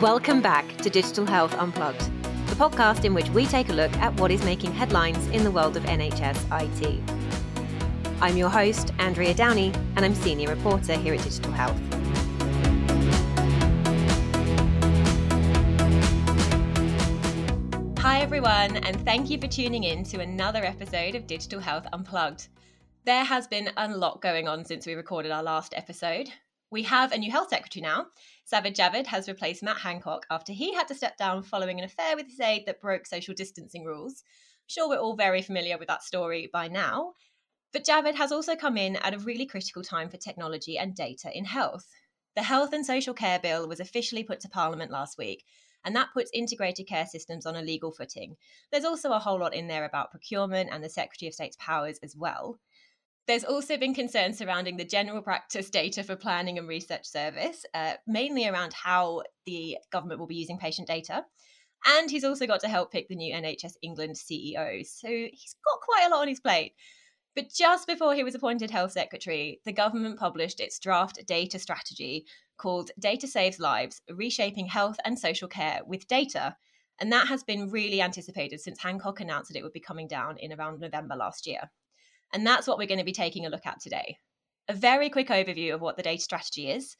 Welcome back to Digital Health Unplugged, the podcast in which we take a look at what is making headlines in the world of NHS IT. I'm your host, Andrea Downey, and I'm senior reporter here at Digital Health. Hi, everyone, and thank you for tuning in to another episode of Digital Health Unplugged. There has been a lot going on since we recorded our last episode. We have a new health secretary now. Sajid Javid has replaced Matt Hancock after he had to step down following an affair with his aide that broke social distancing rules. I'm sure we're all very familiar with that story by now. But Javid has also come in at a really critical time for technology and data in health. The Health and Social Care Bill was officially put to Parliament last week, and that puts integrated care systems on a legal footing. There's also a whole lot in there about procurement and the Secretary of State's powers as well. There's also been concern surrounding the general practice data for planning and research service, uh, mainly around how the government will be using patient data. And he's also got to help pick the new NHS England CEO. So he's got quite a lot on his plate. But just before he was appointed Health Secretary, the government published its draft data strategy called Data Saves Lives Reshaping Health and Social Care with Data. And that has been really anticipated since Hancock announced that it would be coming down in around November last year. And that's what we're going to be taking a look at today. A very quick overview of what the data strategy is.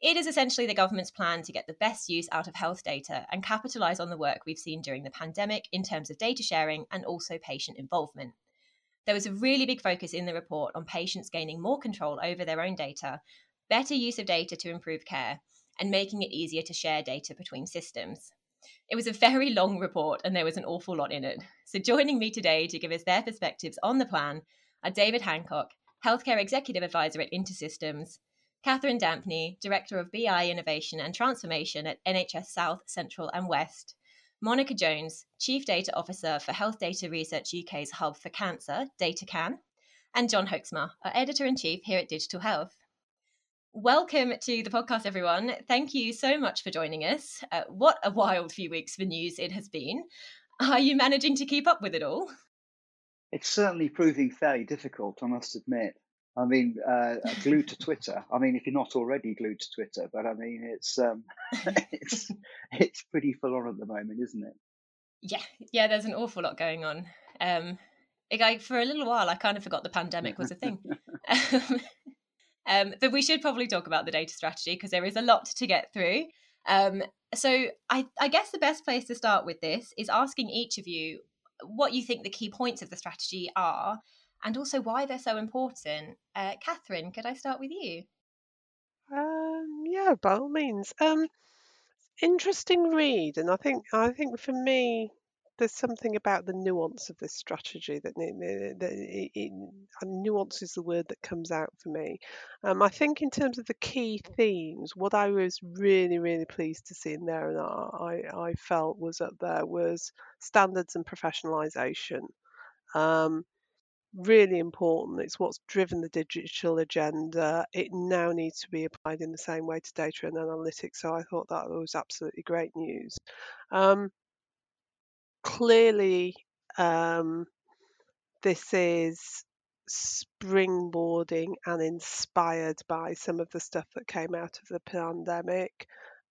It is essentially the government's plan to get the best use out of health data and capitalise on the work we've seen during the pandemic in terms of data sharing and also patient involvement. There was a really big focus in the report on patients gaining more control over their own data, better use of data to improve care, and making it easier to share data between systems. It was a very long report and there was an awful lot in it. So, joining me today to give us their perspectives on the plan are David Hancock, Healthcare Executive Advisor at InterSystems, Catherine Dampney, Director of BI Innovation and Transformation at NHS South, Central and West, Monica Jones, Chief Data Officer for Health Data Research UK's Hub for Cancer, DataCan, and John Hoeksma, our Editor in Chief here at Digital Health. Welcome to the podcast, everyone. Thank you so much for joining us. Uh, what a wild few weeks for news it has been. Are you managing to keep up with it all? It's certainly proving fairly difficult, I must admit. I mean, uh, glued to Twitter. I mean, if you're not already glued to Twitter, but I mean, it's um, it's it's pretty full on at the moment, isn't it? Yeah, yeah. There's an awful lot going on. Um, like for a little while, I kind of forgot the pandemic was a thing. um, but we should probably talk about the data strategy because there is a lot to get through. Um, so I, I guess the best place to start with this is asking each of you what you think the key points of the strategy are and also why they're so important. Uh, Catherine, could I start with you? Um, yeah, by all means. Um, interesting read, and I think I think for me, there's something about the nuance of this strategy that, that it, it, nuance is the word that comes out for me. Um, I think in terms of the key themes, what I was really really pleased to see in there, and I I felt was up there was standards and professionalisation. Um, really important. It's what's driven the digital agenda. It now needs to be applied in the same way to data and analytics. So I thought that was absolutely great news. Um, clearly, um, this is springboarding and inspired by some of the stuff that came out of the pandemic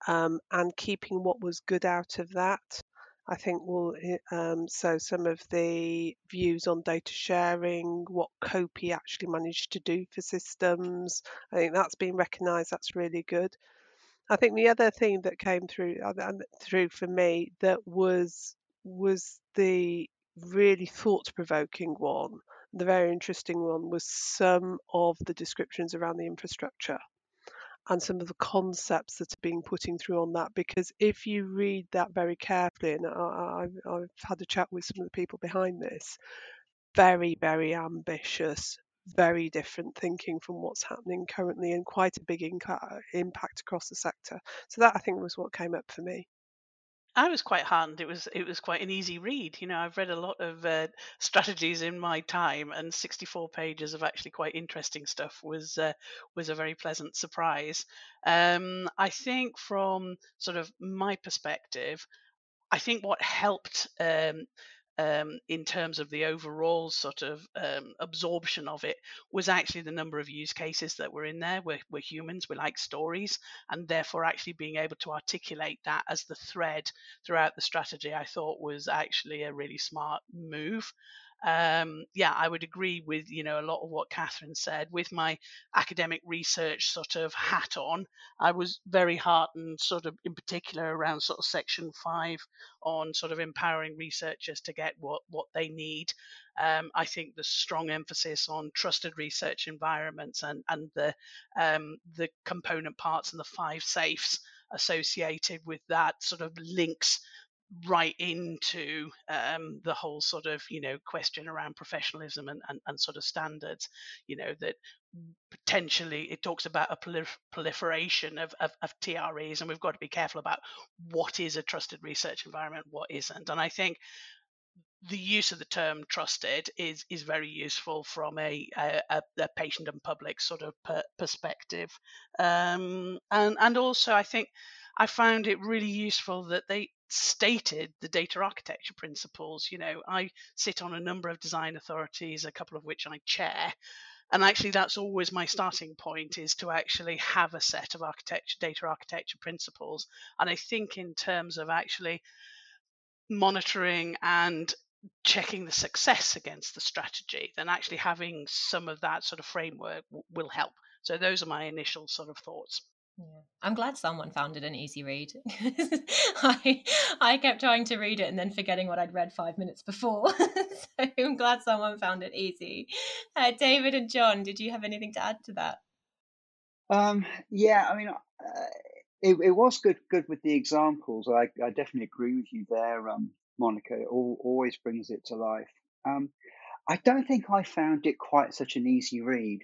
um, and keeping what was good out of that. I think will um, so some of the views on data sharing, what COPI actually managed to do for systems. I think that's been recognised. That's really good. I think the other thing that came through through for me that was was the really thought provoking one. The very interesting one was some of the descriptions around the infrastructure and some of the concepts that are being putting through on that. Because if you read that very carefully, and I, have had a chat with some of the people behind this, very, very ambitious, very different thinking from what's happening currently, and quite a big inca- impact across the sector. So that I think was what came up for me. I was quite heartened. It was it was quite an easy read. You know, I've read a lot of uh, strategies in my time, and 64 pages of actually quite interesting stuff was uh, was a very pleasant surprise. Um, I think from sort of my perspective, I think what helped um, um, in terms of the overall sort of um, absorption of it was actually the number of use cases that were in there. We're, we're humans, we like stories, and therefore actually being able to articulate that as the thread throughout the strategy, I thought was actually a really smart move um, yeah, I would agree with you know a lot of what Catherine said. With my academic research sort of hat on, I was very heartened, sort of in particular around sort of section five on sort of empowering researchers to get what what they need. Um, I think the strong emphasis on trusted research environments and and the um, the component parts and the five safes associated with that sort of links right into um, the whole sort of you know question around professionalism and, and, and sort of standards you know that potentially it talks about a prolif- proliferation of, of, of TREs and we've got to be careful about what is a trusted research environment what isn't. And I think the use of the term trusted is is very useful from a a, a patient and public sort of per, perspective. Um, and and also I think I found it really useful that they stated the data architecture principles. You know, I sit on a number of design authorities, a couple of which I chair. And actually, that's always my starting point is to actually have a set of architecture, data architecture principles. And I think, in terms of actually monitoring and checking the success against the strategy, then actually having some of that sort of framework w- will help. So, those are my initial sort of thoughts. Yeah. I'm glad someone found it an easy read. I I kept trying to read it and then forgetting what I'd read five minutes before. so I'm glad someone found it easy. Uh, David and John, did you have anything to add to that? Um, yeah, I mean, uh, it, it was good good with the examples. I, I definitely agree with you there, um, Monica. It all, always brings it to life. Um, I don't think I found it quite such an easy read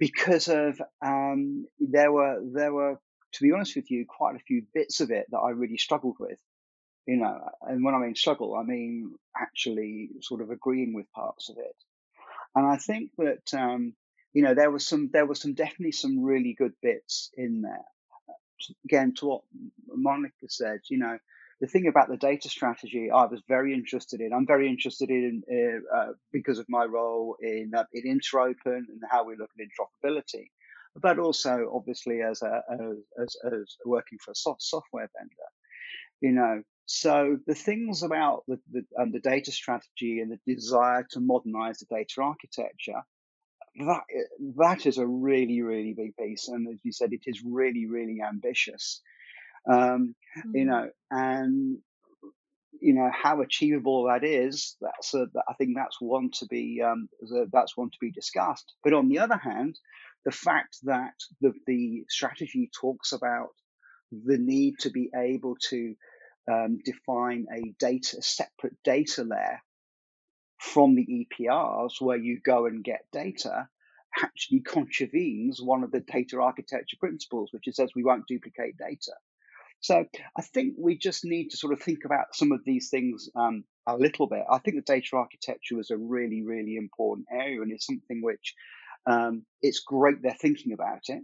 because of um, there were there were to be honest with you quite a few bits of it that I really struggled with. You know, and when I mean struggle, I mean actually sort of agreeing with parts of it. And I think that um, you know there was some there was some definitely some really good bits in there. Again, to what Monica said, you know, the thing about the data strategy, I was very interested in. I'm very interested in uh, uh, because of my role in uh, in Interopen and how we look at interoperability, but also obviously as a as, as working for a soft software vendor, you know. So the things about the the, um, the data strategy and the desire to modernize the data architecture, that that is a really really big piece, and as you said, it is really really ambitious um, mm. you know, and you know how achievable that is. That's a, I think that's one to be um, that's one to be discussed. But on the other hand, the fact that the, the strategy talks about the need to be able to um, define a data a separate data layer from the EPRs where you go and get data actually contravenes one of the data architecture principles, which is says we won't duplicate data. So I think we just need to sort of think about some of these things um, a little bit. I think the data architecture is a really, really important area and it's something which um, it's great they're thinking about it.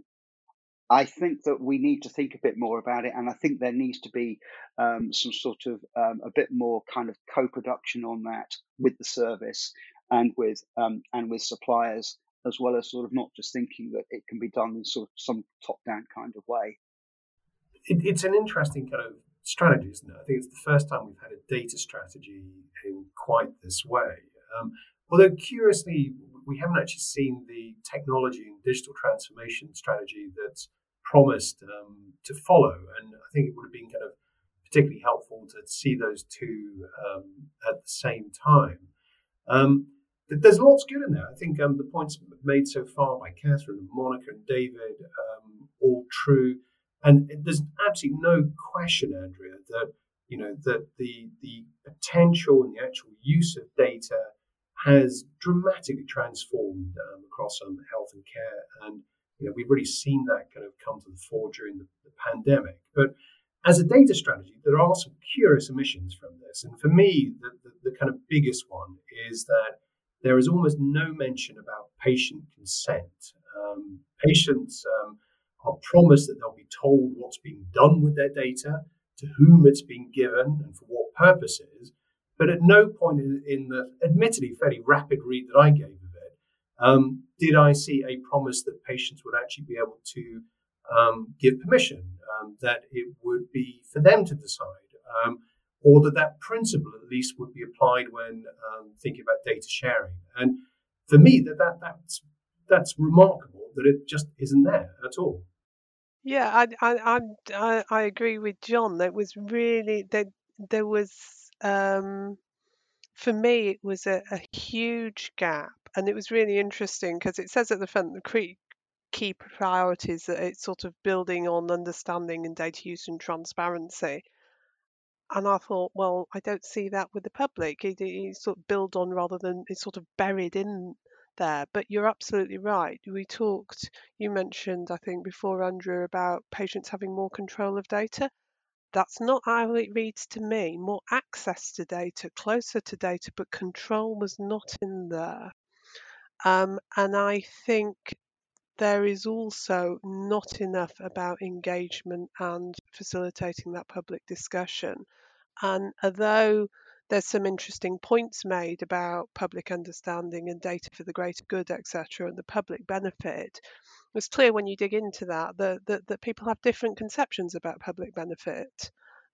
I think that we need to think a bit more about it, and I think there needs to be um, some sort of um, a bit more kind of co-production on that with the service and with um, and with suppliers, as well as sort of not just thinking that it can be done in sort of some top-down kind of way it, it's an interesting kind of strategy, isn't it? I think it's the first time we've had a data strategy in quite this way. Um, although curiously, we haven't actually seen the technology and digital transformation strategy that's promised um, to follow. And I think it would have been kind of particularly helpful to see those two um, at the same time. Um, there's lots good in there. I think um, the points made so far by Catherine Monica and David, um, all true. And there's absolutely no question, Andrea, that you know that the the potential and the actual use of data has dramatically transformed um, across um, health and care, and you know we've really seen that kind of come to the fore during the, the pandemic. But as a data strategy, there are some curious omissions from this, and for me, the, the, the kind of biggest one is that there is almost no mention about patient consent. Um, patients um, are promised that they'll be told what's being done with their data, to whom it's being given, and for what purposes. But at no point in, in the admittedly fairly rapid read that I gave of it um, did I see a promise that patients would actually be able to um, give permission, um, that it would be for them to decide, um, or that that principle at least would be applied when um, thinking about data sharing. And for me, that, that that's that's remarkable that it just isn't there at all. Yeah, I I I I, agree with John. That was really that there was um, for me it was a, a huge gap, and it was really interesting because it says at the front the key priorities that it's sort of building on understanding and data use and transparency. And I thought, well, I don't see that with the public. It, it sort of build on rather than it's sort of buried in there. But you're absolutely right. We talked, you mentioned, I think, before, Andrew, about patients having more control of data. That's not how it reads to me. More access to data, closer to data, but control was not in there. Um, and I think there is also not enough about engagement and facilitating that public discussion. And although there's some interesting points made about public understanding and data for the greater good, etc., and the public benefit. It's clear when you dig into that that, that, that people have different conceptions about public benefit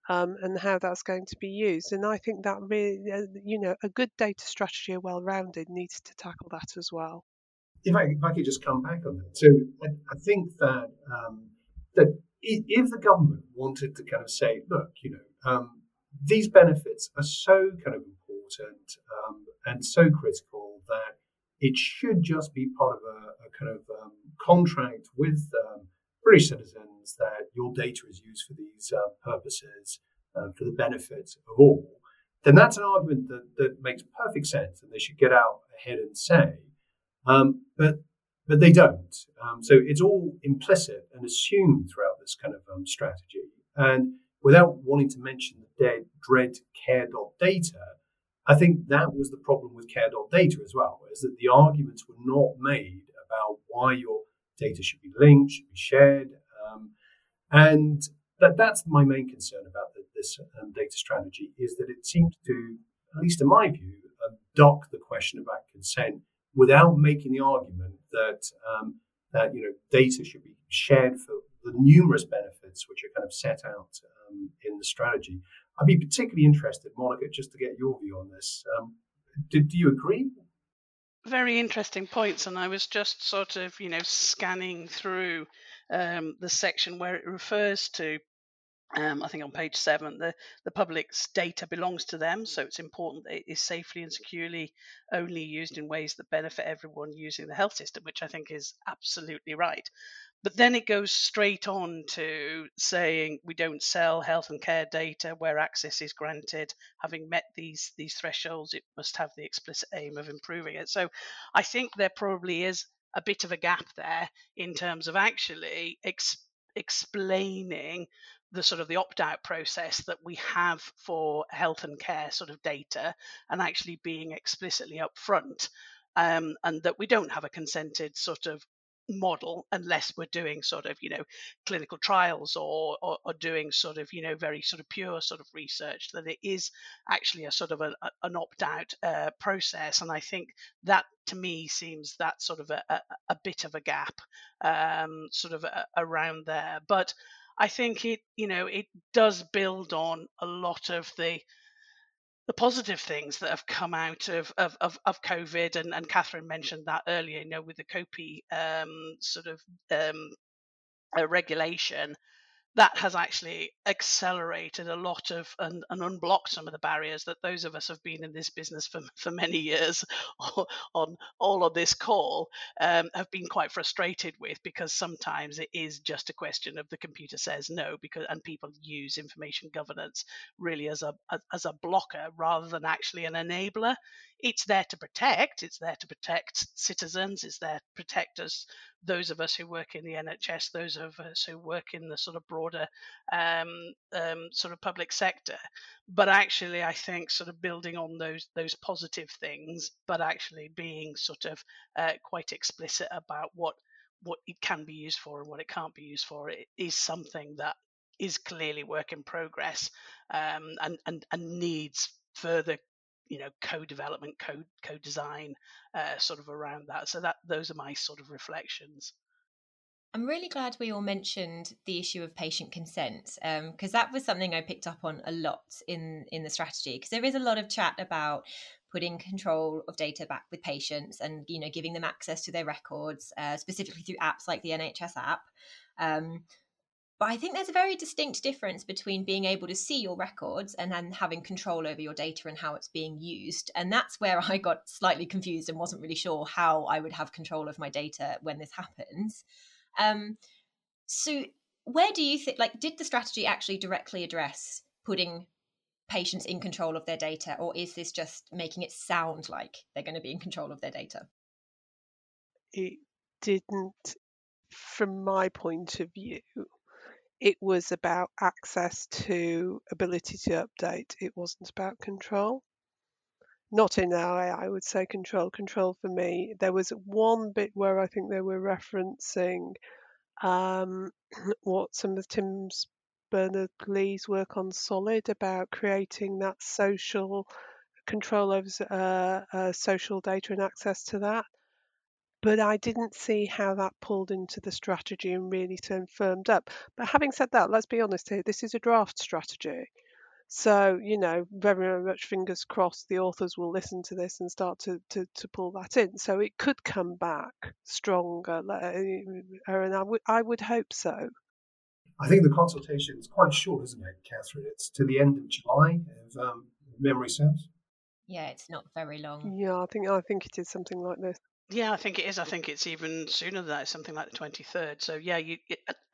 um, and how that's going to be used. And I think that really, uh, you know, a good data strategy, well rounded, needs to tackle that as well. If I, if I could just come back on that. So I, I think that um, that if the government wanted to kind of say, look, you know, um, these benefits are so kind of important um, and so critical that it should just be part of a, a kind of um, contract with um, British citizens that your data is used for these uh, purposes uh, for the benefit of all. Then that's an argument that, that makes perfect sense, and they should get out ahead and say. Um, but but they don't. Um, so it's all implicit and assumed throughout this kind of um, strategy. And without wanting to mention the dead, dread care.data, I think that was the problem with care.data as well, is that the arguments were not made about why your data should be linked, should be shared. Um, and that, that's my main concern about the, this um, data strategy is that it seems to, at least in my view, uh, dock the question about consent without making the argument that um, that you know data should be shared for the numerous benefits which are kind of set out um, in the strategy. I'd be particularly interested, Monica, just to get your view on this. Um, do, do you agree? Very interesting points, and I was just sort of, you know, scanning through um, the section where it refers to um, I think on page seven, the, the public's data belongs to them, so it's important that it is safely and securely only used in ways that benefit everyone using the health system, which I think is absolutely right. But then it goes straight on to saying we don't sell health and care data where access is granted. Having met these these thresholds, it must have the explicit aim of improving it. So I think there probably is a bit of a gap there in terms of actually ex- explaining the sort of the opt-out process that we have for health and care sort of data and actually being explicitly upfront um, and that we don't have a consented sort of model unless we're doing sort of you know clinical trials or, or, or doing sort of you know very sort of pure sort of research that it is actually a sort of a, a, an opt-out uh, process. And i think that to me seems that sort of a, a, bit of a gap um, sort of around there. But i think it you know it does build on a lot of the the positive things that have come out of of, of, of COVID, and, and Catherine mentioned that earlier, you know, with the COPI um, sort of um, uh, regulation, that has actually accelerated a lot of and, and, unblocked some of the barriers that those of us have been in this business for, for many years on all of this call um, have been quite frustrated with because sometimes it is just a question of the computer says no because and people use information governance really as a as a blocker rather than actually an enabler it's there to protect. It's there to protect citizens. It's there to protect us, those of us who work in the NHS, those of us who work in the sort of broader um, um, sort of public sector. But actually, I think sort of building on those those positive things, but actually being sort of uh, quite explicit about what what it can be used for and what it can't be used for is something that is clearly work in progress um, and, and and needs further you know co-development code co-design uh, sort of around that so that those are my sort of reflections I'm really glad we all mentioned the issue of patient consent because um, that was something I picked up on a lot in in the strategy because there is a lot of chat about putting control of data back with patients and you know giving them access to their records uh, specifically through apps like the NHS app. Um, but I think there's a very distinct difference between being able to see your records and then having control over your data and how it's being used. And that's where I got slightly confused and wasn't really sure how I would have control of my data when this happens. Um, so, where do you think, like, did the strategy actually directly address putting patients in control of their data, or is this just making it sound like they're going to be in control of their data? It didn't, from my point of view, it was about access to ability to update. It wasn't about control. Not in AI, I would say control. Control for me, there was one bit where I think they were referencing um, what some of Tim's Bernard Lee's work on Solid about creating that social control over uh, uh, social data and access to that. But I didn't see how that pulled into the strategy and really turned firmed up. But having said that, let's be honest here, this is a draft strategy. So, you know, very, very much fingers crossed the authors will listen to this and start to, to, to pull that in. So it could come back stronger. And I would, I would hope so. I think the consultation is quite short, isn't it, Catherine? It's to the end of July, if um, memory serves. Yeah, it's not very long. Yeah, I think I think it is something like this. Yeah, I think it is. I think it's even sooner than that. It's something like the twenty third. So yeah, you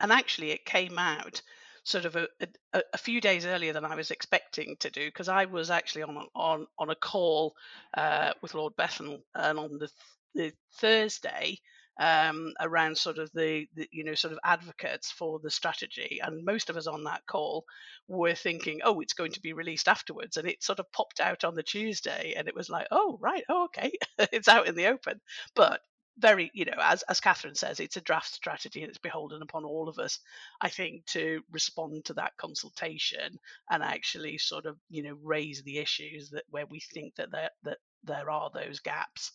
and actually it came out sort of a, a, a, few days earlier than I was expecting to do because I was actually on on on a call uh, with Lord Bethell and on the, the Thursday um, around sort of the, the, you know sort of advocates for the strategy and most of us on that call were thinking oh it's going to be released afterwards and it sort of popped out on the tuesday and it was like oh right oh, okay it's out in the open but very, you know, as as Catherine says, it's a draft strategy and it's beholden upon all of us, I think, to respond to that consultation and actually sort of, you know, raise the issues that where we think that there that there are those gaps.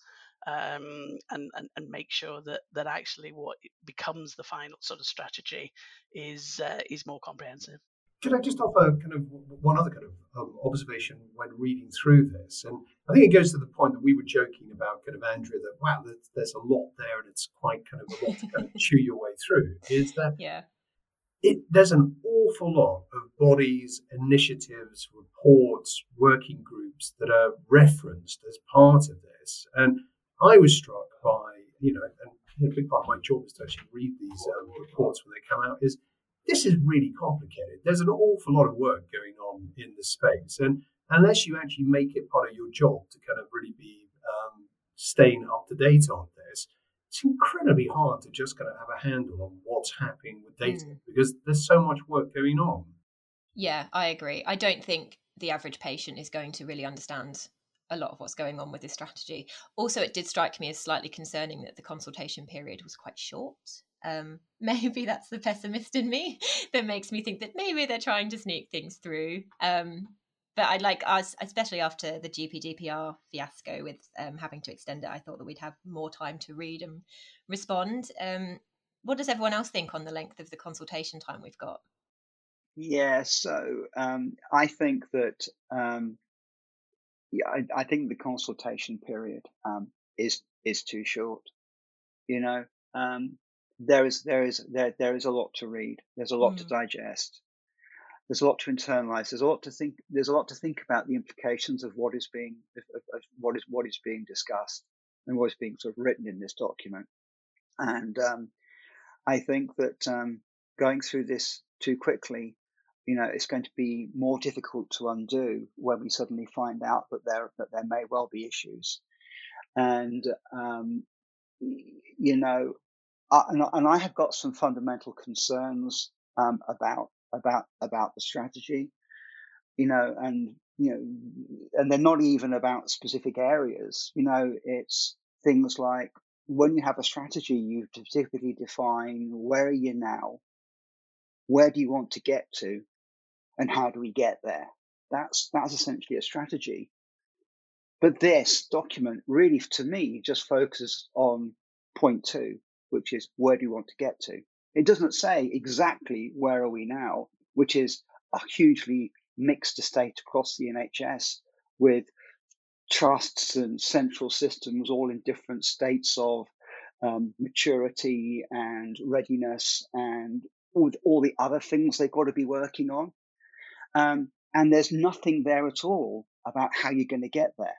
Um, and, and and make sure that that actually what becomes the final sort of strategy is uh, is more comprehensive. Could I just offer kind of one other kind of um, observation when reading through this? And I think it goes to the point that we were joking about, kind of Andrea, that wow, there's, there's a lot there, and it's quite kind of a lot to kind of chew your way through. Is that yeah. It, there's an awful lot of bodies, initiatives, reports, working groups that are referenced as part of this. And I was struck by, you know, and you know, a big part of my job is to actually read these um, reports when they come out, is this is really complicated. There's an awful lot of work going on in the space, and unless you actually make it part of your job to kind of really be um, staying up to date on this, it's incredibly hard to just kind of have a handle on what's happening with data mm. because there's so much work going on. Yeah, I agree. I don't think the average patient is going to really understand a lot of what's going on with this strategy. Also, it did strike me as slightly concerning that the consultation period was quite short. Um, maybe that's the pessimist in me that makes me think that maybe they're trying to sneak things through. Um, but I'd like us, especially after the GPDPR fiasco with um, having to extend it, I thought that we'd have more time to read and respond. Um, what does everyone else think on the length of the consultation time we've got? Yeah, so um, I think that um, yeah, I, I, think the consultation period um, is is too short. You know, um, there is there is there there is a lot to read. There's a lot mm. to digest. There's a lot to internalize. There's a lot to think. There's a lot to think about the implications of what is being of, of what is what is being discussed and what is being sort of written in this document. And um, I think that um, going through this too quickly, you know, it's going to be more difficult to undo when we suddenly find out that there that there may well be issues. And um, you know, uh, and, and, I have got some fundamental concerns um, about about about the strategy, you know, and you know, and they're not even about specific areas. You know, it's things like when you have a strategy, you typically define where are you now, where do you want to get to, and how do we get there. That's that's essentially a strategy. But this document really, to me, just focuses on point two, which is where do you want to get to? It doesn't say exactly where are we now, which is a hugely mixed estate across the NHS with trusts and central systems all in different states of um, maturity and readiness and all, all the other things they've got to be working on. Um, and there's nothing there at all about how you're going to get there,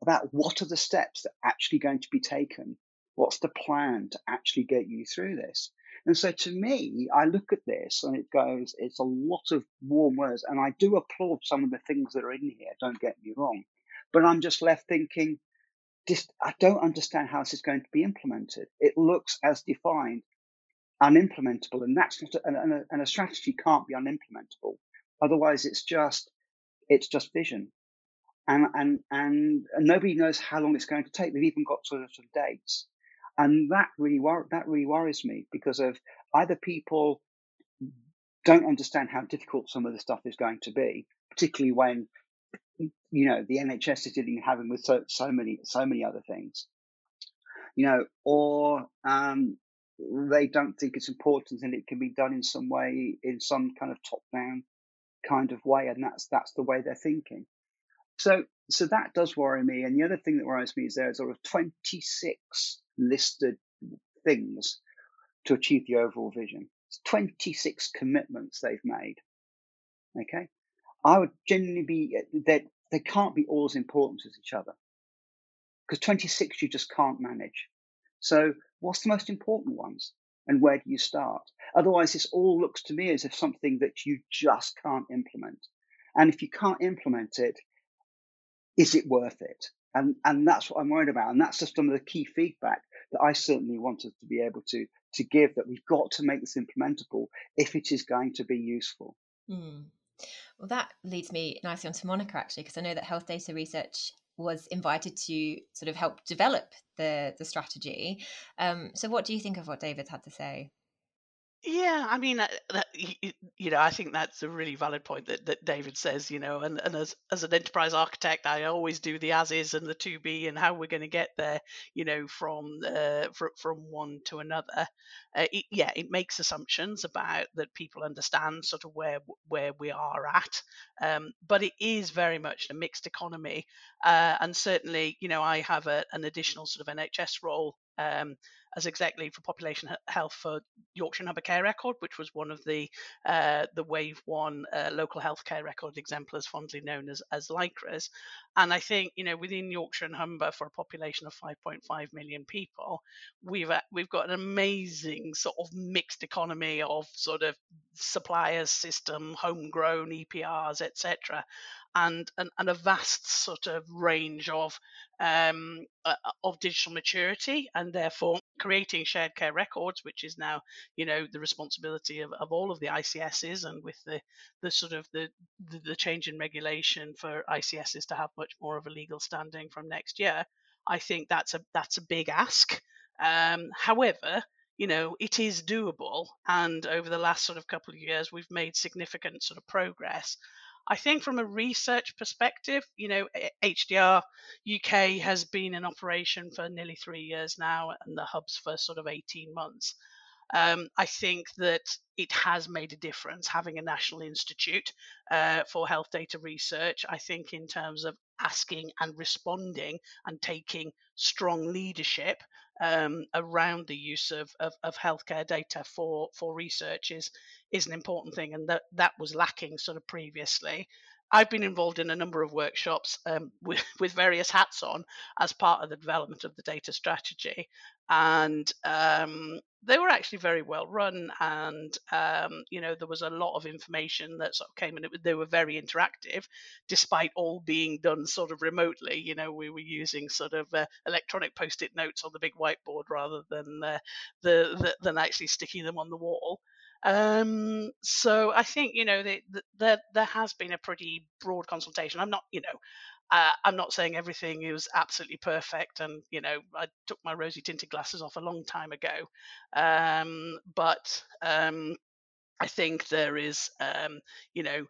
about what are the steps that are actually going to be taken. What's the plan to actually get you through this? And so to me, I look at this and it goes, it's a lot of warm words. And I do applaud some of the things that are in here, don't get me wrong. But I'm just left thinking, just, I don't understand how this is going to be implemented. It looks as defined unimplementable, and that's not, a, and, a, and a strategy can't be unimplementable. Otherwise, it's just, it's just vision. And, and, and, nobody knows how long it's going to take. They've even got sort of, sort of dates. And that really, wor- that really worries me because of either people don't understand how difficult some of the stuff is going to be, particularly when you know the NHS is dealing having with so so many so many other things, you know, or um, they don't think it's important and it can be done in some way in some kind of top down kind of way, and that's that's the way they're thinking. So so that does worry me. And the other thing that worries me is there's sort of 26 listed things to achieve the overall vision. It's 26 commitments they've made. Okay. I would genuinely be uh, that they can't be all as important as each other because 26 you just can't manage. So, what's the most important ones and where do you start? Otherwise, this all looks to me as if something that you just can't implement. And if you can't implement it, is it worth it? And, and that's what I'm worried about. And that's just some of the key feedback that I certainly wanted to be able to, to give that we've got to make this implementable if it is going to be useful. Mm. Well, that leads me nicely on to Monica, actually, because I know that health data research was invited to sort of help develop the the strategy. Um, so, what do you think of what David had to say? Yeah, I mean, uh, that, you know, I think that's a really valid point that, that David says, you know, and, and as, as an enterprise architect, I always do the as is and the to be and how we're going to get there, you know, from uh, fr- from one to another. Uh, it, yeah, it makes assumptions about that people understand sort of where where we are at, um, but it is very much a mixed economy, uh, and certainly, you know, I have a, an additional sort of NHS role um, as exec lead for population health for Yorkshire and Humber Care Record, which was one of the uh, the Wave One uh, local healthcare record exemplars, fondly known as as LHCREs. And I think you know within Yorkshire and Humber, for a population of 5.5 million people, we've uh, we've got an amazing sort of mixed economy of sort of suppliers, system, homegrown EPRs, etc and, and, and a vast sort of range of um, uh, of digital maturity, and therefore creating shared care records, which is now you know the responsibility of, of all of the ICSs, and with the the sort of the, the the change in regulation for ICSs to have much more of a legal standing from next year, I think that's a that's a big ask. Um, however, you know it is doable and over the last sort of couple of years we've made significant sort of progress I think from a research perspective, you know, HDR UK has been in operation for nearly three years now, and the hubs for sort of 18 months. Um, I think that it has made a difference having a national institute uh, for health data research. I think, in terms of asking and responding and taking strong leadership um, around the use of, of, of, healthcare data for, for research is, is an important thing, and that, that was lacking sort of previously. I've been involved in a number of workshops um, with, with, various hats on as part of the development of the data strategy. And um, they were actually very well run. And, um, you know, there was a lot of information that sort of came. It, they were very interactive, despite all being done sort of remotely. You know, we were using sort of uh, electronic post it notes on the big whiteboard rather than, uh, the, the, than actually sticking them on the wall. Um, so I think you know the, the, there there has been a pretty broad consultation. I'm not you know uh, I'm not saying everything is absolutely perfect, and you know I took my rosy tinted glasses off a long time ago, um, but um, I think there is um, you know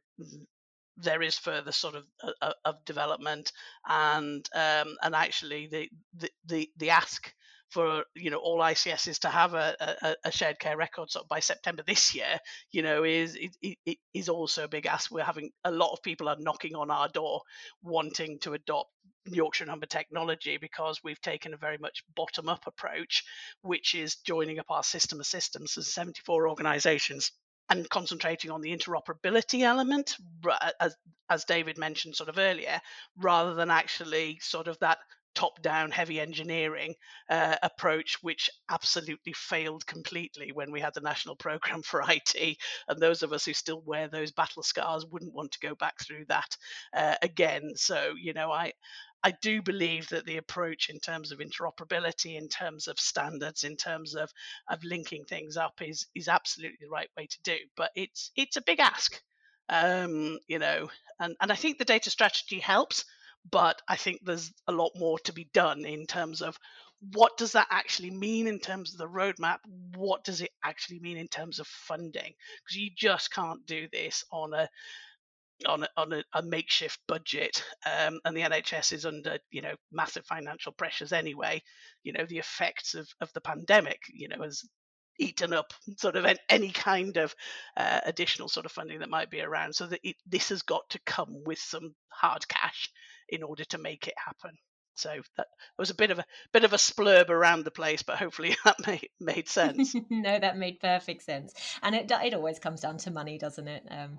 there is further sort of uh, of development and um, and actually the, the the the ask for you know all ICSs to have a, a, a shared care record sort of by September this year, you know, is it, it is also a big ask. We're having a lot of people are knocking on our door wanting to adopt Yorkshire Humber technology because we've taken a very much bottom up approach, which is joining up our system of systems as 74 organisations and concentrating on the interoperability element, as, as David mentioned sort of earlier, rather than actually sort of that top down heavy engineering uh, approach, which absolutely failed completely when we had the national program for IT. And those of us who still wear those battle scars wouldn't want to go back through that uh, again. So, you know, I, I do believe that the approach in terms of interoperability, in terms of standards, in terms of, of linking things up is is absolutely the right way to do. But it's it's a big ask. Um, you know, and, and I think the data strategy helps but I think there's a lot more to be done in terms of what does that actually mean in terms of the roadmap? What does it actually mean in terms of funding? Because you just can't do this on a on a, on a, a makeshift budget, um, and the NHS is under you know massive financial pressures anyway. You know the effects of of the pandemic, you know, has eaten up sort of any kind of uh, additional sort of funding that might be around. So that it, this has got to come with some hard cash in order to make it happen. So that was a bit of a bit of a splurb around the place, but hopefully that made made sense. no, that made perfect sense, and it it always comes down to money, doesn't it? Um,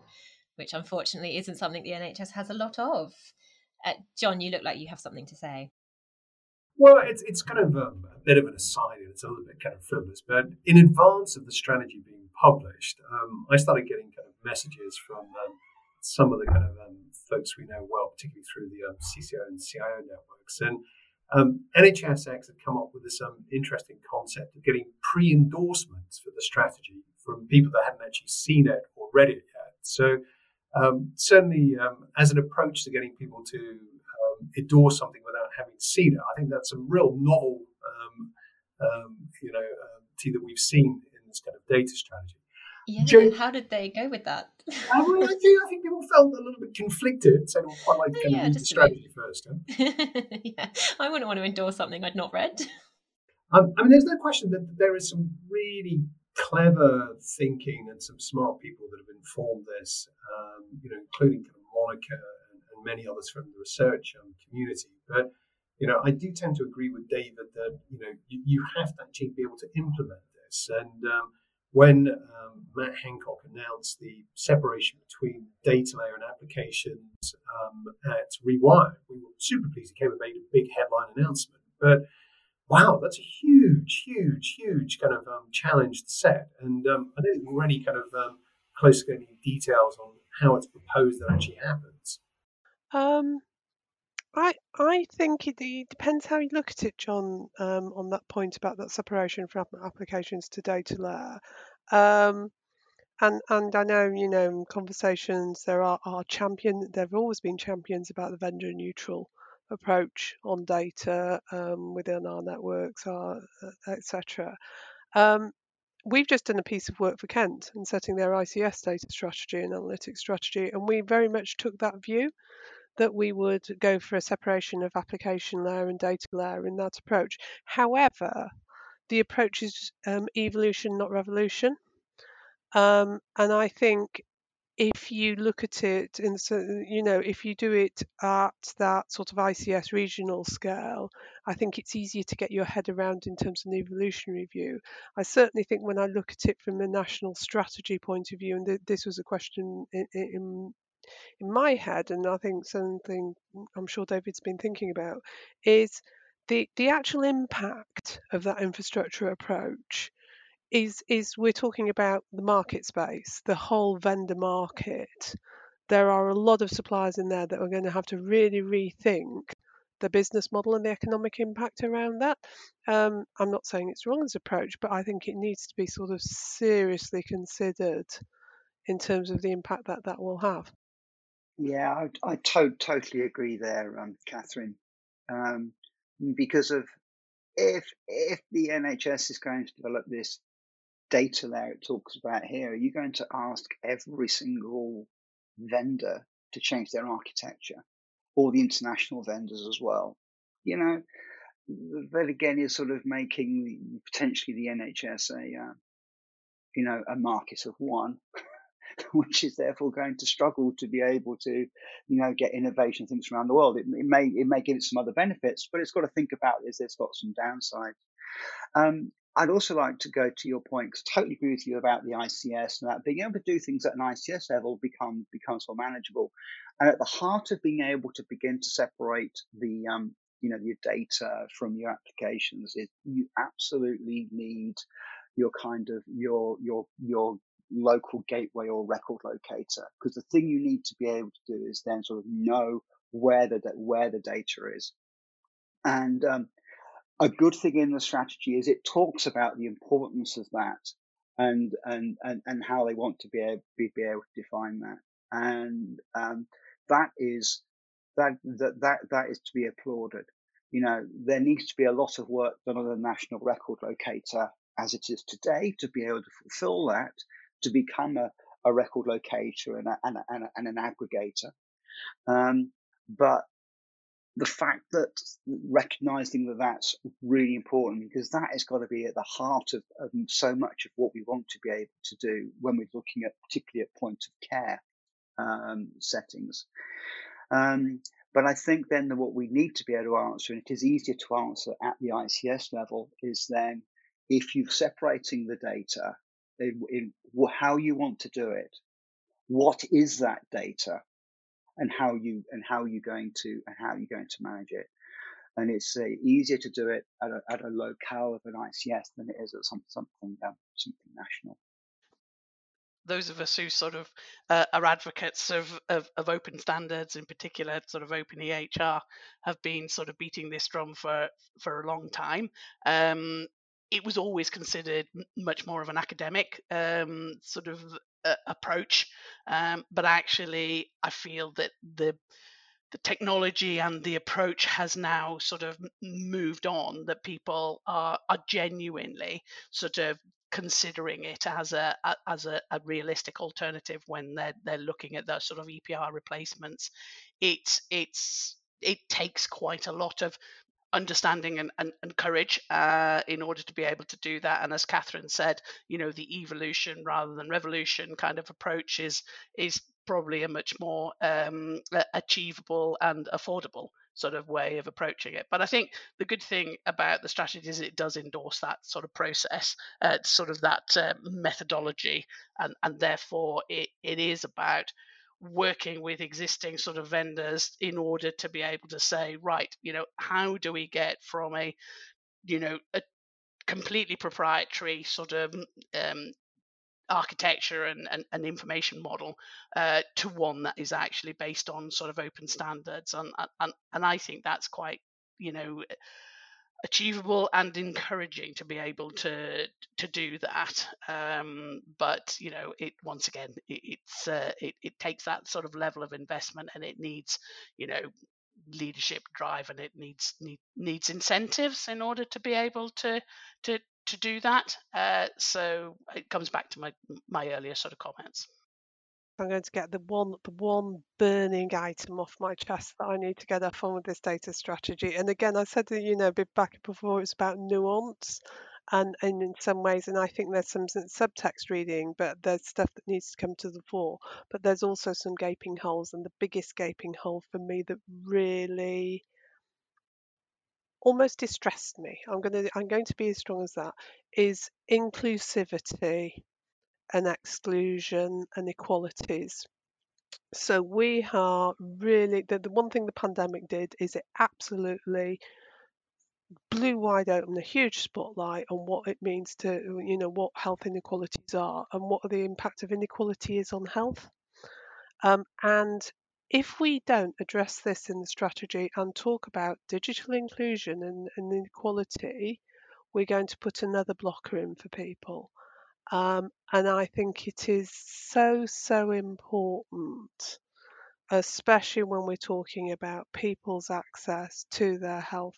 which unfortunately isn't something the NHS has a lot of. Uh, John, you look like you have something to say. Well, it's it's kind of um, a bit of an aside, and it's a little bit kind of frivolous. But in advance of the strategy being published, um, I started getting kind of messages from um, some of the kind of um, folks we know well, particularly through the um, CCIO and CIO networks. And um, NHSX had come up with this um, interesting concept of getting pre endorsements for the strategy from people that hadn't actually seen it or read it yet. So, um, certainly, um, as an approach to getting people to um, endorse something without having seen it, I think that's a real novel, you know, tea that we've seen in this kind of data strategy. Yeah, how did they go with that? I, mean, I, think, I think people felt a little bit conflicted, so they would quite like to kind yeah, of read the strategy first. Huh? yeah, I wouldn't want to endorse something I'd not read. Um, I mean, there's no question that there is some really clever thinking and some smart people that have informed this, um, you know, including kind of Monica and, and, many others from the research um, community. But you know, I do tend to agree with David that you know you, you have to actually be able to implement this, and um, when um, Matt Hancock announced the separation between data layer and applications um, at Rewired, we were super pleased. He came and made a big headline announcement. But wow, that's a huge, huge, huge kind of um, challenge to set. And um, I don't think we're any kind of um, close to any details on how it's proposed that actually happens. Um, I I think it, depends how you look at it, John. Um, on that point about that separation from applications to data layer, um, and and I know you know in conversations there are, are champion. There've always been champions about the vendor neutral approach on data um, within our networks, uh, etc. Um, we've just done a piece of work for Kent and setting their ICS data strategy and analytics strategy, and we very much took that view that we would go for a separation of application layer and data layer in that approach. However, the approach is um, evolution, not revolution. Um, and I think if you look at it in you know if you do it at that sort of ICS regional scale, I think it's easier to get your head around in terms of an evolutionary view. I certainly think when I look at it from a national strategy point of view, and th- this was a question in, in in my head, and I think something I'm sure David's been thinking about, is the the actual impact of that infrastructure approach is is we're talking about the market space, the whole vendor market. There are a lot of suppliers in there that are going to have to really rethink the business model and the economic impact around that. Um, I'm not saying it's wrong as approach, but I think it needs to be sort of seriously considered in terms of the impact that that will have. Yeah, I, I to- totally agree there, um, Catherine. Um, because of if if the NHS is going to develop this data layer it talks about here, are you going to ask every single vendor to change their architecture, or the international vendors as well. You know, that again is sort of making potentially the NHS a, uh, you know, a market of one, which is therefore going to struggle to be able to, you know, get innovation things around the world. It, it may it may give it some other benefits, but it's got to think about is it's got some downsides. Um, I'd also like to go to your point because I totally agree with you about the ICS and that being able to do things at an ICS level become becomes more manageable. And at the heart of being able to begin to separate the um, you know your data from your applications is you absolutely need your kind of your your your local gateway or record locator because the thing you need to be able to do is then sort of know where the where the data is. And um, a good thing in the strategy is it talks about the importance of that and and and, and how they want to be able, be, be able to define that. And um, that is that that that that is to be applauded. You know there needs to be a lot of work done on the national record locator as it is today to be able to fulfill that to become a, a record locator and, a, and, a, and, and, an aggregator um, but the fact that recognizing that that's really important because that has got to be at the heart of, of, so much of what we want to be able to do when we're looking at particularly at point of care um, settings. Um, but I think then that what we need to be able to answer, and it is easier to answer at the ICS level, is then if you're separating the data, in, in how you want to do it, what is that data? and how you and how you're going to and how you're going to manage it. And it's uh, easier to do it at a, at a locale of an ICS than it is at some, something um, something national. Those of us who sort of uh, are advocates of, of, of open standards, in particular, sort of open EHR, have been sort of beating this drum for for a long time. Um, it was always considered much more of an academic um, sort of uh, approach, um, but actually, I feel that the the technology and the approach has now sort of moved on. That people are are genuinely sort of considering it as a, as a, a, realistic alternative when they're they're looking at those sort of EPR replacements. It's it's it takes quite a lot of understanding and, and, and courage uh, in order to be able to do that. And as Catherine said, you know, the evolution rather than revolution kind of approach is is probably a much more um, achievable and affordable sort of way of approaching it. But I think the good thing about the strategy is it does endorse that sort of process, uh, sort of that uh, methodology, and and therefore it, it is about working with existing sort of vendors in order to be able to say right you know how do we get from a you know a completely proprietary sort of um, architecture and, and, and, information model uh, to one that is actually based on sort of open standards? And, and and I think that's quite you know achievable and encouraging to be able to to do that. Um, but you know it once again it, it's uh, it, it takes that sort of level of investment and it needs you know leadership drive and it needs need, needs incentives in order to be able to to to do that. Uh, so it comes back to my my earlier sort of comments I'm going to get the one the one burning item off my chest that I need to get off on with this data strategy. And again, I said that you know back before it's about nuance, and, and in some ways, and I think there's some subtext reading, but there's stuff that needs to come to the fore. But there's also some gaping holes, and the biggest gaping hole for me that really almost distressed me. I'm to I'm going to be as strong as that is inclusivity and exclusion and equalities. So we are really the, the one thing the pandemic did is it absolutely blew wide open a huge spotlight on what it means to you know what health inequalities are and what the impact of inequality is on health. Um, and if we don't address this in the strategy and talk about digital inclusion and, and inequality, we're going to put another blocker in for people. Um, and I think it is so, so important, especially when we're talking about people's access to their health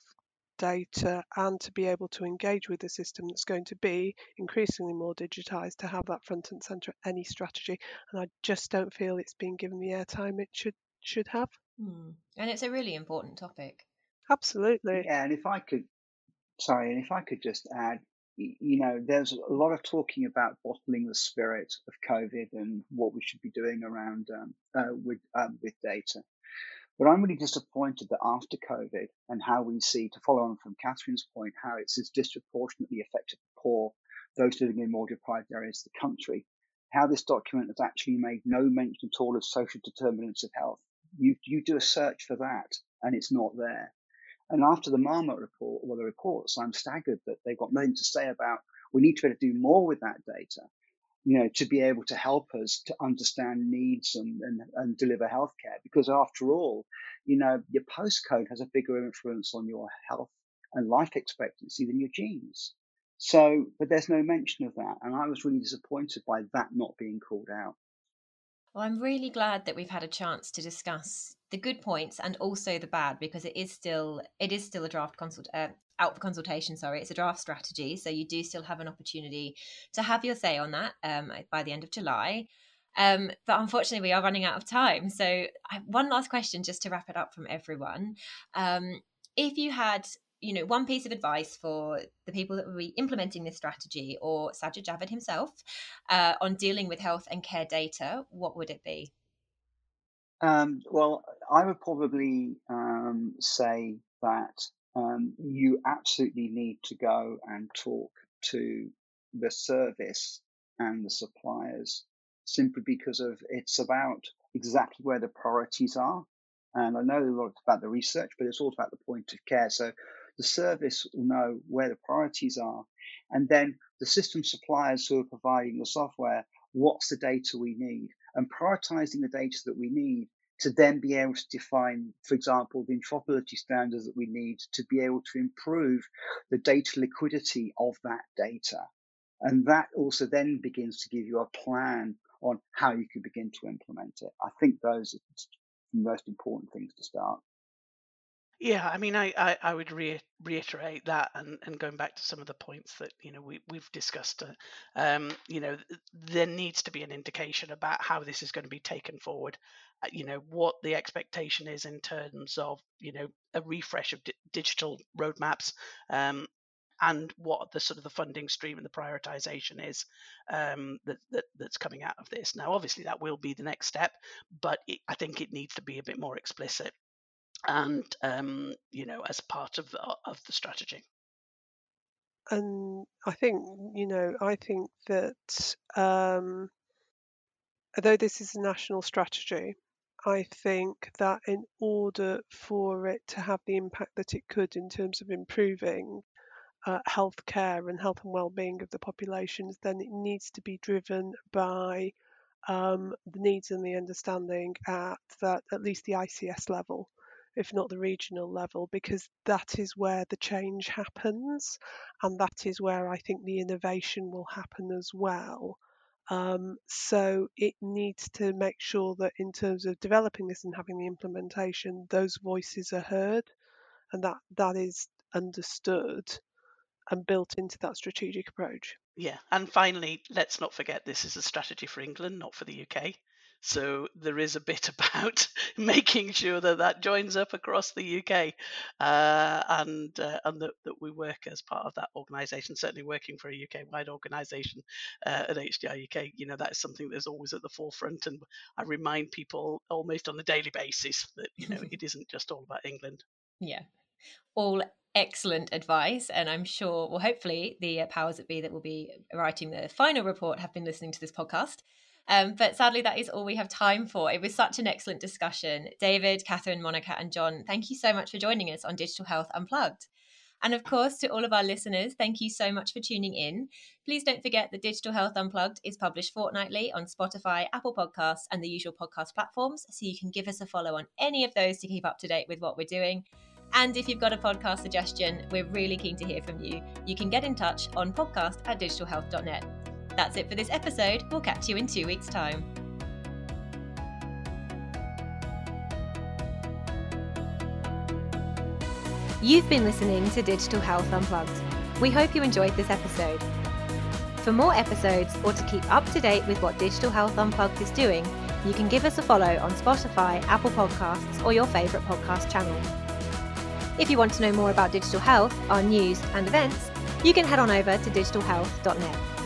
data and to be able to engage with a system that's going to be increasingly more digitized to have that front and center any strategy. And I just don't feel it's being given the airtime it should should have. Mm. And it's a really important topic. Absolutely. Yeah, and if I could, sorry, and if I could just add, you know, there's a lot of talking about bottling the spirit of COVID and what we should be doing around um, uh, with um, with data. But I'm really disappointed that after COVID and how we see, to follow on from Catherine's point, how it's disproportionately affected the poor, those living in more deprived areas of the country, how this document has actually made no mention at all of social determinants of health. You, you do a search for that and it's not there. And after the Marmot report, or the reports, I'm staggered that they've got nothing to say about we need to be able to do more with that data, you know, to be able to help us to understand needs and, and, and deliver healthcare. Because after all, you know, your postcode has a bigger influence on your health and life expectancy than your genes. So, but there's no mention of that. And I was really disappointed by that not being called out. Well, I'm really glad that we've had a chance to discuss the good points and also the bad because it is still it is still a draft consult uh, out for consultation. Sorry, it's a draft strategy, so you do still have an opportunity to have your say on that um, by the end of July. Um, but unfortunately, we are running out of time. So, one last question just to wrap it up from everyone. Um, if you had you know, one piece of advice for the people that will be implementing this strategy or Sajid Javid himself uh, on dealing with health and care data, what would it be? Um, well, I would probably um, say that um, you absolutely need to go and talk to the service and the suppliers simply because of it's about exactly where the priorities are. And I know a lot about the research, but it's all about the point of care. So the service will know where the priorities are. And then the system suppliers who are providing the software, what's the data we need? And prioritizing the data that we need to then be able to define, for example, the interoperability standards that we need to be able to improve the data liquidity of that data. And that also then begins to give you a plan on how you can begin to implement it. I think those are the most important things to start. Yeah, I mean, I, I, I would re- reiterate that, and, and going back to some of the points that you know we we've discussed. Uh, um, you know, there needs to be an indication about how this is going to be taken forward. Uh, you know, what the expectation is in terms of you know a refresh of di- digital roadmaps, um, and what the sort of the funding stream and the prioritization is um, that, that that's coming out of this. Now, obviously, that will be the next step, but it, I think it needs to be a bit more explicit and um, you know as part of the, of the strategy. And i think you know i think that um, although this is a national strategy i think that in order for it to have the impact that it could in terms of improving uh, health care and health and well-being of the populations then it needs to be driven by um, the needs and the understanding at that at least the ics level if not the regional level, because that is where the change happens, and that is where I think the innovation will happen as well. Um, so it needs to make sure that in terms of developing this and having the implementation, those voices are heard, and that that is understood and built into that strategic approach. Yeah, and finally, let's not forget this is a strategy for England, not for the UK. So there is a bit about making sure that that joins up across the UK, uh, and uh, and that, that we work as part of that organisation. Certainly, working for a UK-wide organisation uh, at HDR UK, you know that is something that's always at the forefront. And I remind people almost on a daily basis that you know it isn't just all about England. Yeah, all excellent advice and i'm sure well hopefully the powers that be that will be writing the final report have been listening to this podcast um, but sadly, that is all we have time for. It was such an excellent discussion. David, Catherine, Monica, and John, thank you so much for joining us on Digital Health Unplugged. And of course, to all of our listeners, thank you so much for tuning in. Please don't forget that Digital Health Unplugged is published fortnightly on Spotify, Apple Podcasts, and the usual podcast platforms. So you can give us a follow on any of those to keep up to date with what we're doing. And if you've got a podcast suggestion, we're really keen to hear from you. You can get in touch on podcast at digitalhealth.net. That's it for this episode. We'll catch you in two weeks' time. You've been listening to Digital Health Unplugged. We hope you enjoyed this episode. For more episodes or to keep up to date with what Digital Health Unplugged is doing, you can give us a follow on Spotify, Apple Podcasts, or your favourite podcast channel. If you want to know more about digital health, our news, and events, you can head on over to digitalhealth.net.